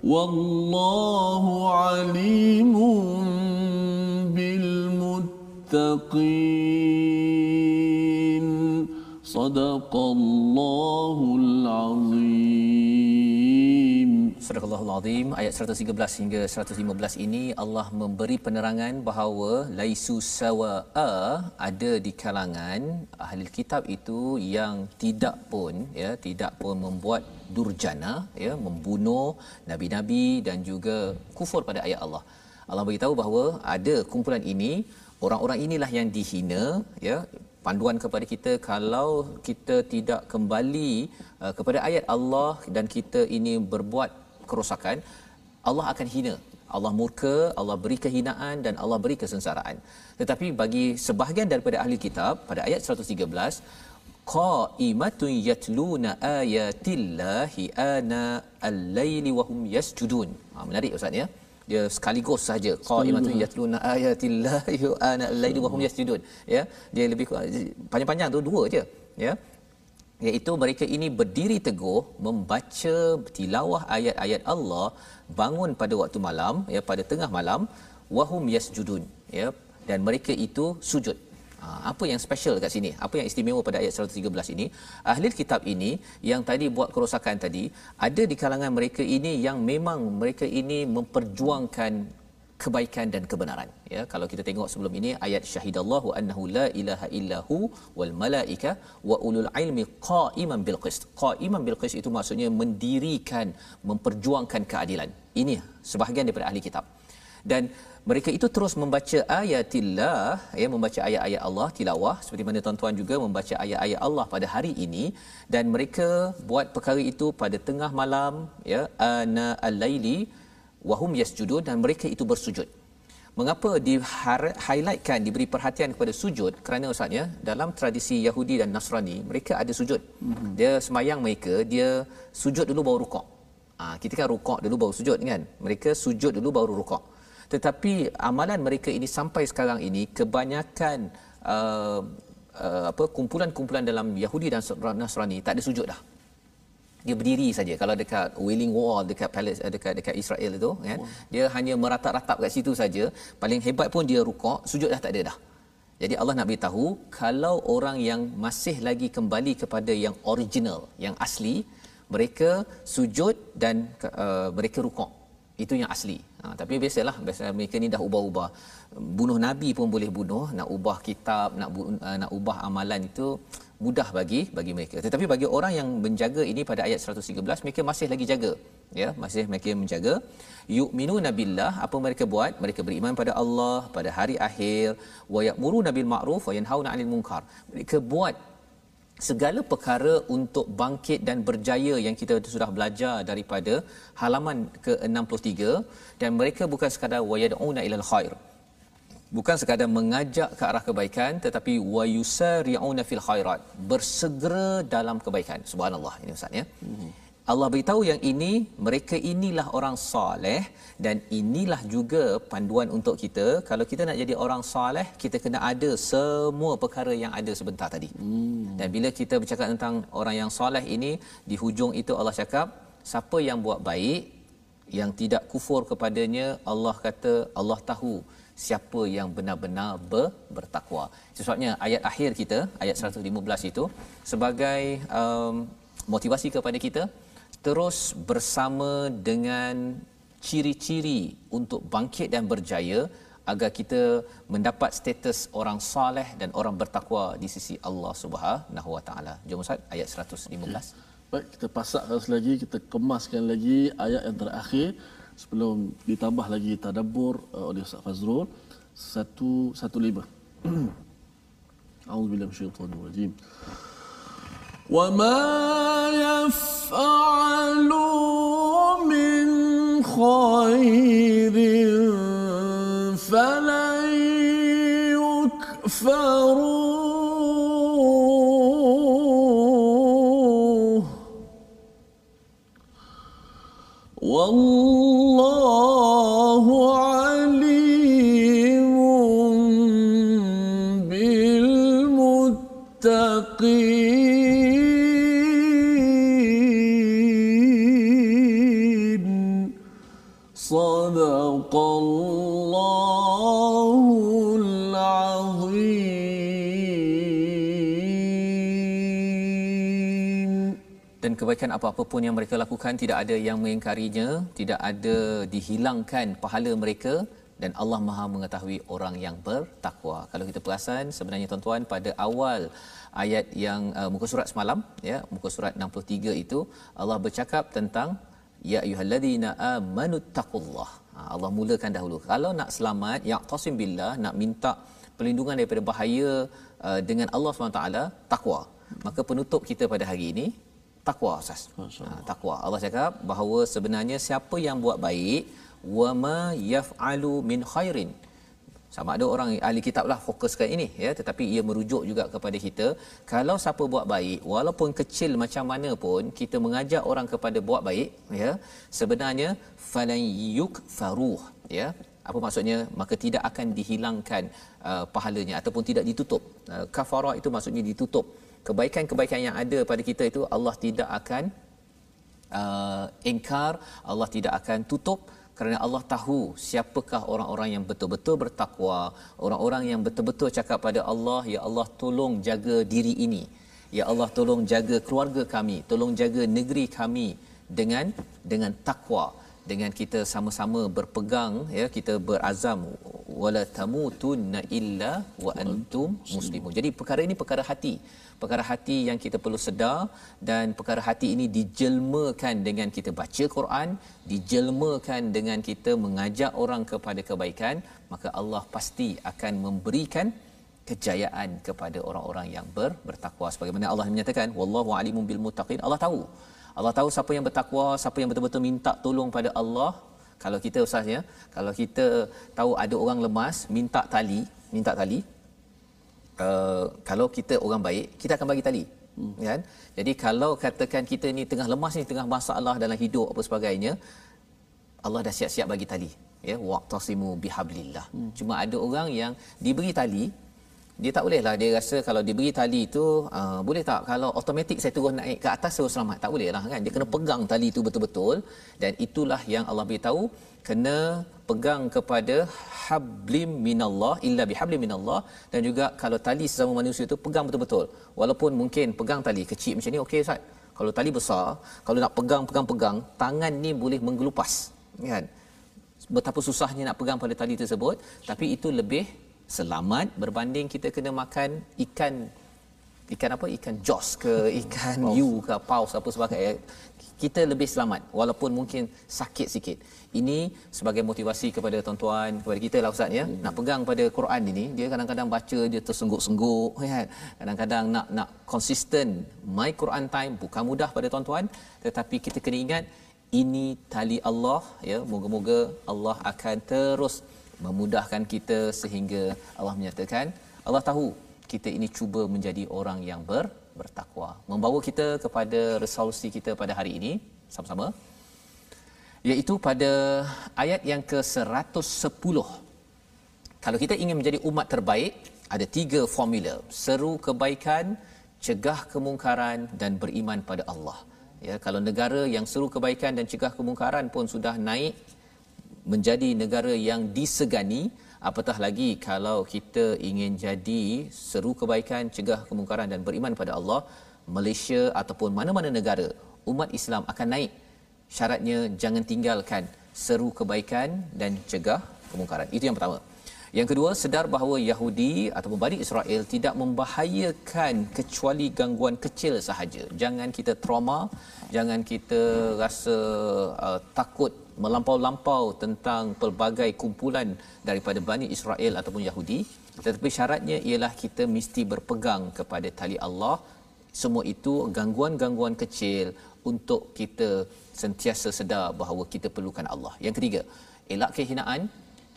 A: والله عليم بالمتقين. صدق الله العظيم.
B: Surah Allahul Azim ayat 113 hingga 115 ini Allah memberi penerangan bahawa laisu sawa'a ada di kalangan ahli kitab itu yang tidak pun ya tidak pun membuat durjana ya membunuh nabi-nabi dan juga kufur pada ayat Allah. Allah beritahu bahawa ada kumpulan ini orang-orang inilah yang dihina ya panduan kepada kita kalau kita tidak kembali uh, kepada ayat Allah dan kita ini berbuat kerosakan Allah akan hina. Allah murka Allah beri kehinaan dan Allah beri kesengsaraan. Tetapi bagi sebahagian daripada ahli kitab pada ayat 113 qaimatun yatluna ayatillahi ana al-laili wa hum yasjudun. Ha, menarik ustaz ya? Dia sekaligus saja qaimatun yatluna ayatillahi ana al-laili wa hum yasjudun. Ya? Dia lebih panjang-panjang tu dua je ya iaitu mereka ini berdiri teguh membaca tilawah ayat-ayat Allah bangun pada waktu malam ya pada tengah malam wahum yasjudun ya dan mereka itu sujud Ha, apa yang special kat sini? Apa yang istimewa pada ayat 113 ini? Ahli kitab ini yang tadi buat kerosakan tadi, ada di kalangan mereka ini yang memang mereka ini memperjuangkan kebaikan dan kebenaran. Ya kalau kita tengok sebelum ini ayat syahidallahu annahu la ilaha illahu wal malaika wa ulul ilmi qa'iman bil qist. Qa'iman bil qist itu maksudnya mendirikan memperjuangkan keadilan. Ini sebahagian daripada ahli kitab. Dan mereka itu terus membaca ayatillah ya membaca ayat-ayat Allah tilawah seperti mana tuan-tuan juga membaca ayat-ayat Allah pada hari ini. Dan mereka buat perkara itu pada tengah malam ya ana al-laili wahum yasjudun dan mereka itu bersujud. Mengapa di highlightkan diberi perhatian kepada sujud? Kerana ustaz ya dalam tradisi Yahudi dan Nasrani mereka ada sujud. Mm-hmm. dia semayang mereka dia sujud dulu baru rukuk. Ha, kita kan rukuk dulu baru sujud kan? Mereka sujud dulu baru rukuk. Tetapi amalan mereka ini sampai sekarang ini kebanyakan uh, uh, apa kumpulan-kumpulan dalam Yahudi dan Nasrani tak ada sujud dah dia berdiri saja. Kalau dekat Wailing Wall dekat palace eh, dekat dekat Israel itu kan oh. dia hanya meratap-ratap kat situ saja. Paling hebat pun dia rukuk sujud dah tak ada dah. Jadi Allah nak beritahu kalau orang yang masih lagi kembali kepada yang original yang asli mereka sujud dan uh, mereka rukuk. Itu yang asli. Ha, tapi biasalah biasa mereka ni dah ubah-ubah. Bunuh nabi pun boleh bunuh nak ubah kitab nak uh, nak ubah amalan itu mudah bagi bagi mereka. Tetapi bagi orang yang menjaga ini pada ayat 113 mereka masih lagi jaga ya. Masih mereka menjaga. Yu'minu nabillah apa mereka buat? Mereka beriman pada Allah pada hari akhir. Wa ya'muru nabil ma'ruf wa yanhauna 'anil munkar. Mereka buat segala perkara untuk bangkit dan berjaya yang kita sudah belajar daripada halaman ke-63. Dan mereka bukan sekadar wayad'una ilal khair bukan sekadar mengajak ke arah kebaikan tetapi wayusari'una fil khairat bersegera dalam kebaikan subhanallah ini ustaz ya mm-hmm. Allah beritahu yang ini mereka inilah orang soleh dan inilah juga panduan untuk kita kalau kita nak jadi orang soleh kita kena ada semua perkara yang ada sebentar tadi. Hmm. Dan bila kita bercakap tentang orang yang soleh ini di hujung itu Allah cakap siapa yang buat baik yang tidak kufur kepadanya Allah kata Allah tahu siapa yang benar-benar ber, bertakwa. Sebabnya ayat akhir kita ayat 115 itu sebagai um, motivasi kepada kita terus bersama dengan ciri-ciri untuk bangkit dan berjaya agar kita mendapat status orang saleh dan orang bertakwa di sisi Allah Subhanahu Wa Taala. Jom Ustaz ayat 115.
A: Baik, kita pasakkan lagi, kita kemaskan lagi ayat yang terakhir sebelum ditambah lagi tadabbur uh, oleh Ustaz Fazrul. Satu, satu lima. *clears throat* A'udzubillah minasyaitanir rajim. وما يفعلوا من خير فلن يكفروه والله
B: apa-apa pun yang mereka lakukan tidak ada yang mengingkarinya tidak ada dihilangkan pahala mereka dan Allah Maha mengetahui orang yang bertakwa. Kalau kita perasan sebenarnya tuan-tuan pada awal ayat yang uh, muka surat semalam ya muka surat 63 itu Allah bercakap tentang ya ayyuhallazina amanu taqullah. Ha, Allah mulakan dahulu. Kalau nak selamat ya tasim billah nak minta perlindungan daripada bahaya uh, dengan Allah SWT takwa. Maka penutup kita pada hari ini takwa asas. Ha, takwa. Allah cakap bahawa sebenarnya siapa yang buat baik wama yaf'alu min khairin. Sama ada orang ahli kitab lah fokuskan ini ya. Tetapi ia merujuk juga kepada kita kalau siapa buat baik walaupun kecil macam mana pun kita mengajak orang kepada buat baik ya. Sebenarnya falan yukfaruh ya. Apa maksudnya? Maka tidak akan dihilangkan uh, pahalanya ataupun tidak ditutup. Uh, kafarah itu maksudnya ditutup kebaikan-kebaikan yang ada pada kita itu Allah tidak akan uh, ingkar Allah tidak akan tutup kerana Allah tahu siapakah orang-orang yang betul-betul bertakwa, orang-orang yang betul-betul cakap pada Allah, ya Allah tolong jaga diri ini. Ya Allah tolong jaga keluarga kami, tolong jaga negeri kami dengan dengan takwa dengan kita sama-sama berpegang ya kita berazam wala tamutunna illa wa antum muslimun. Jadi perkara ini perkara hati. Perkara hati yang kita perlu sedar dan perkara hati ini dijelmakan dengan kita baca Quran, dijelmakan dengan kita mengajak orang kepada kebaikan, maka Allah pasti akan memberikan kejayaan kepada orang-orang yang ber, bertakwa. Sebagaimana Allah menyatakan wallahu alimun bil muttaqin. Allah tahu. Allah tahu siapa yang bertakwa siapa yang betul-betul minta tolong pada Allah. Kalau kita ustaz ya kalau kita tahu ada orang lemas minta tali minta tali uh, kalau kita orang baik kita akan bagi tali hmm. kan jadi kalau katakan kita ni tengah lemas ni tengah masalah dalam hidup apa sebagainya Allah dah siap-siap bagi tali ya waqtasimu bihablillah hmm. cuma ada orang yang diberi tali dia tak boleh lah dia rasa kalau diberi tali itu uh, boleh tak? Kalau automatik saya turun naik ke atas saya selamat. Tak boleh lah kan? Dia kena pegang tali itu betul-betul. Dan itulah yang Allah beritahu kena pegang kepada hablim minallah illa bihablim minallah. Dan juga kalau tali sesama manusia itu pegang betul-betul. Walaupun mungkin pegang tali kecil macam ni okey ustaz. Kalau tali besar kalau nak pegang pegang pegang tangan ni boleh menggelupas kan? Betapa susahnya nak pegang pada tali tersebut. Tapi itu lebih selamat berbanding kita kena makan ikan ikan apa? Ikan jos ke *laughs* ikan yu ke paus apa sebagainya. Kita lebih selamat walaupun mungkin sakit sikit. Ini sebagai motivasi kepada tuan-tuan kepada kita lah ustaz ya. Hmm. nak pegang pada Quran ini dia kadang-kadang baca dia tersengguk-sengguk kan kadang-kadang nak nak konsisten my Quran time bukan mudah pada tuan-tuan. Tetapi kita kena ingat ini tali Allah ya. Moga-moga Allah akan terus memudahkan kita sehingga Allah menyatakan Allah tahu kita ini cuba menjadi orang yang ber, bertakwa. Membawa kita kepada resolusi kita pada hari ini sama-sama iaitu pada ayat yang ke-110 kalau kita ingin menjadi umat terbaik ada tiga formula. Seru kebaikan cegah kemungkaran dan beriman pada Allah. Ya kalau negara yang seru kebaikan dan cegah kemungkaran pun sudah naik menjadi negara yang disegani apatah lagi kalau kita ingin jadi seru kebaikan cegah kemungkaran dan beriman pada Allah Malaysia ataupun mana-mana negara umat Islam akan naik. Syaratnya jangan tinggalkan seru kebaikan dan cegah kemungkaran. Itu yang pertama. Yang kedua sedar bahawa Yahudi ataupun Bani Israel tidak membahayakan kecuali gangguan kecil sahaja. Jangan kita trauma jangan kita rasa uh, takut melampau-lampau tentang pelbagai kumpulan daripada Bani Israel ataupun Yahudi tetapi syaratnya ialah kita mesti berpegang kepada tali Allah semua itu gangguan-gangguan kecil untuk kita sentiasa sedar bahawa kita perlukan Allah. Yang ketiga, elak kehinaan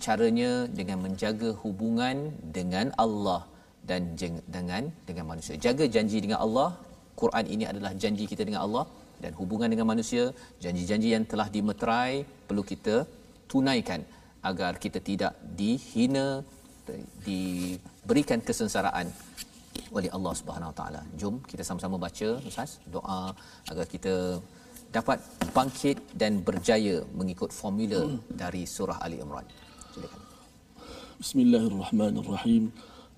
B: caranya dengan menjaga hubungan dengan Allah dan dengan dengan manusia. Jaga janji dengan Allah. Quran ini adalah janji kita dengan Allah dan hubungan dengan manusia, janji-janji yang telah dimeterai perlu kita tunaikan agar kita tidak dihina, diberikan kesengsaraan oleh Allah Subhanahu Wa Taala. Jom kita sama-sama baca Ustaz doa agar kita dapat bangkit dan berjaya mengikut formula dari surah Ali Imran. Silakan.
A: Bismillahirrahmanirrahim.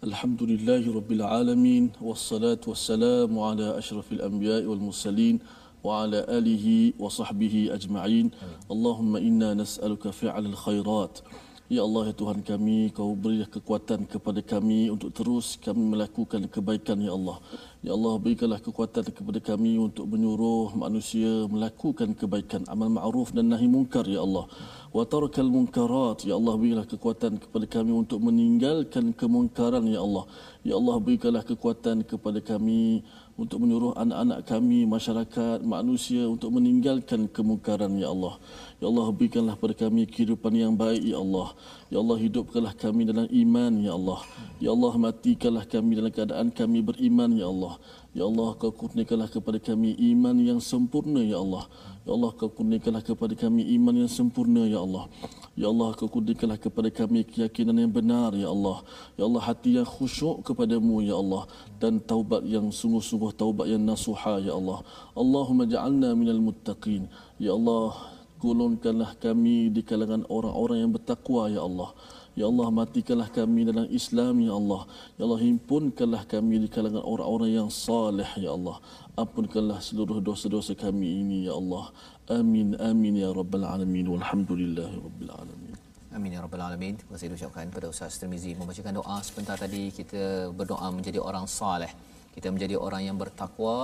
A: Alhamdulillahirabbil alamin wassalatu wassalamu ala asyrafil anbiya'i wal mursalin alihi wa sahbihi ajma'in. Allahumma inna nas'aluka fi'lal khairat. Ya Allah ya Tuhan kami kau beri kekuatan kepada kami untuk terus kami melakukan kebaikan ya Allah. Ya Allah berikanlah kekuatan kepada kami untuk menyuruh manusia melakukan kebaikan amal ma'ruf dan nahi munkar ya Allah. Wa tarakal munkarat ya Allah berikanlah kekuatan kepada kami untuk meninggalkan kemungkaran ya Allah. Ya Allah berikanlah kekuatan kepada kami untuk menyuruh anak-anak kami, masyarakat, manusia untuk meninggalkan kemungkaran ya Allah. Ya Allah berikanlah kepada kami kehidupan yang baik ya Allah. Ya Allah hidupkanlah kami dalam iman ya Allah. Ya Allah matikanlah kami dalam keadaan kami beriman ya Allah. Ya Allah kau kurniakanlah kepada kami iman yang sempurna ya Allah. Ya Allah kau kurniakanlah kepada kami iman yang sempurna ya Allah. Ya Allah kau kurniakanlah kepada kami keyakinan yang benar ya Allah. Ya Allah hati yang khusyuk kepadamu ya Allah dan taubat yang sungguh-sungguh taubat yang nasuha ya Allah. Allahumma ja'alna minal muttaqin. Ya Allah golongkanlah kami di kalangan orang-orang yang bertakwa ya Allah. Ya Allah matikanlah kami dalam Islam ya Allah. Ya Allah himpunkanlah kami di kalangan orang-orang yang saleh ya Allah. Ampunkanlah seluruh dosa-dosa kami ini ya Allah. Amin amin ya rabbal alamin walhamdulillahi rabbil alamin.
B: Amin ya rabbal alamin. Terima kasih ucapkan pada Ustaz Tirmizi membacakan doa sebentar tadi kita berdoa menjadi orang saleh kita menjadi orang yang bertakwa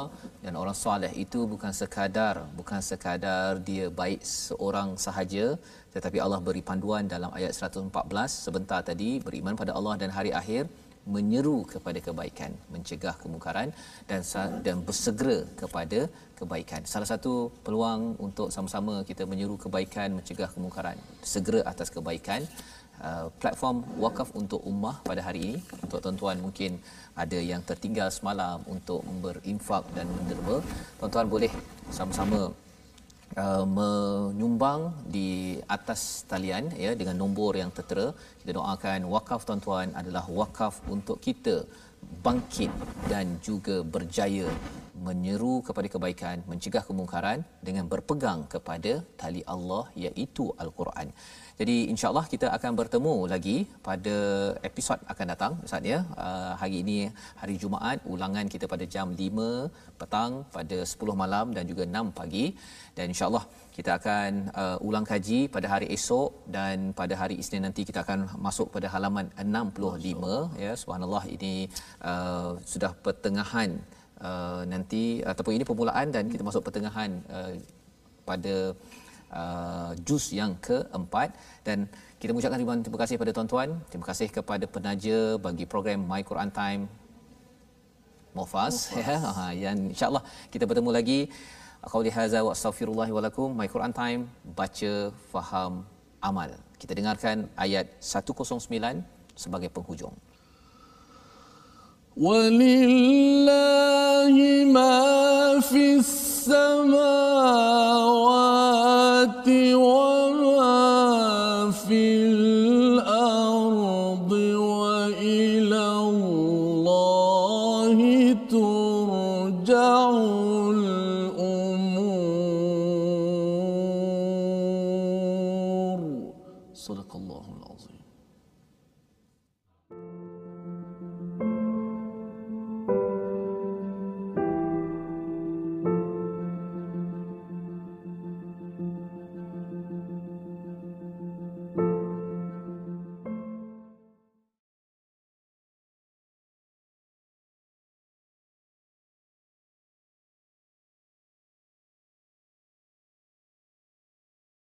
B: dan orang soleh itu bukan sekadar bukan sekadar dia baik seorang sahaja tetapi Allah beri panduan dalam ayat 114 sebentar tadi beriman pada Allah dan hari akhir menyeru kepada kebaikan mencegah kemungkaran dan dan bersegera kepada kebaikan. Salah satu peluang untuk sama-sama kita menyeru kebaikan mencegah kemungkaran segera atas kebaikan Uh, platform wakaf untuk ummah pada hari ini. Untuk tuan-tuan mungkin ada yang tertinggal semalam untuk berinfak dan menderma tuan-tuan boleh sama-sama uh, menyumbang di atas talian ya dengan nombor yang tertera. Kita doakan wakaf tuan-tuan adalah wakaf untuk kita bangkit dan juga berjaya menyeru kepada kebaikan mencegah kemungkaran dengan berpegang kepada tali Allah iaitu al-Quran jadi insya-Allah kita akan bertemu lagi pada episod akan datang Ustaz ya. Uh, hari ini hari Jumaat, ulangan kita pada jam 5 petang pada 10 malam dan juga 6 pagi dan insya-Allah kita akan uh, ulang kaji pada hari esok dan pada hari Isnin nanti kita akan masuk pada halaman 65 ya subhanallah ini uh, sudah pertengahan uh, nanti ataupun ini permulaan dan kita masuk pertengahan uh, pada uh, juz yang keempat dan kita mengucapkan ribuan terima kasih kepada tuan-tuan terima kasih kepada penaja bagi program My Quran Time Mufas ya yang insyaallah kita bertemu lagi qauli hadza wa astaghfirullah wa lakum My Quran Time baca faham amal kita dengarkan ayat 109 sebagai penghujung
A: ولله ما في السماوات وما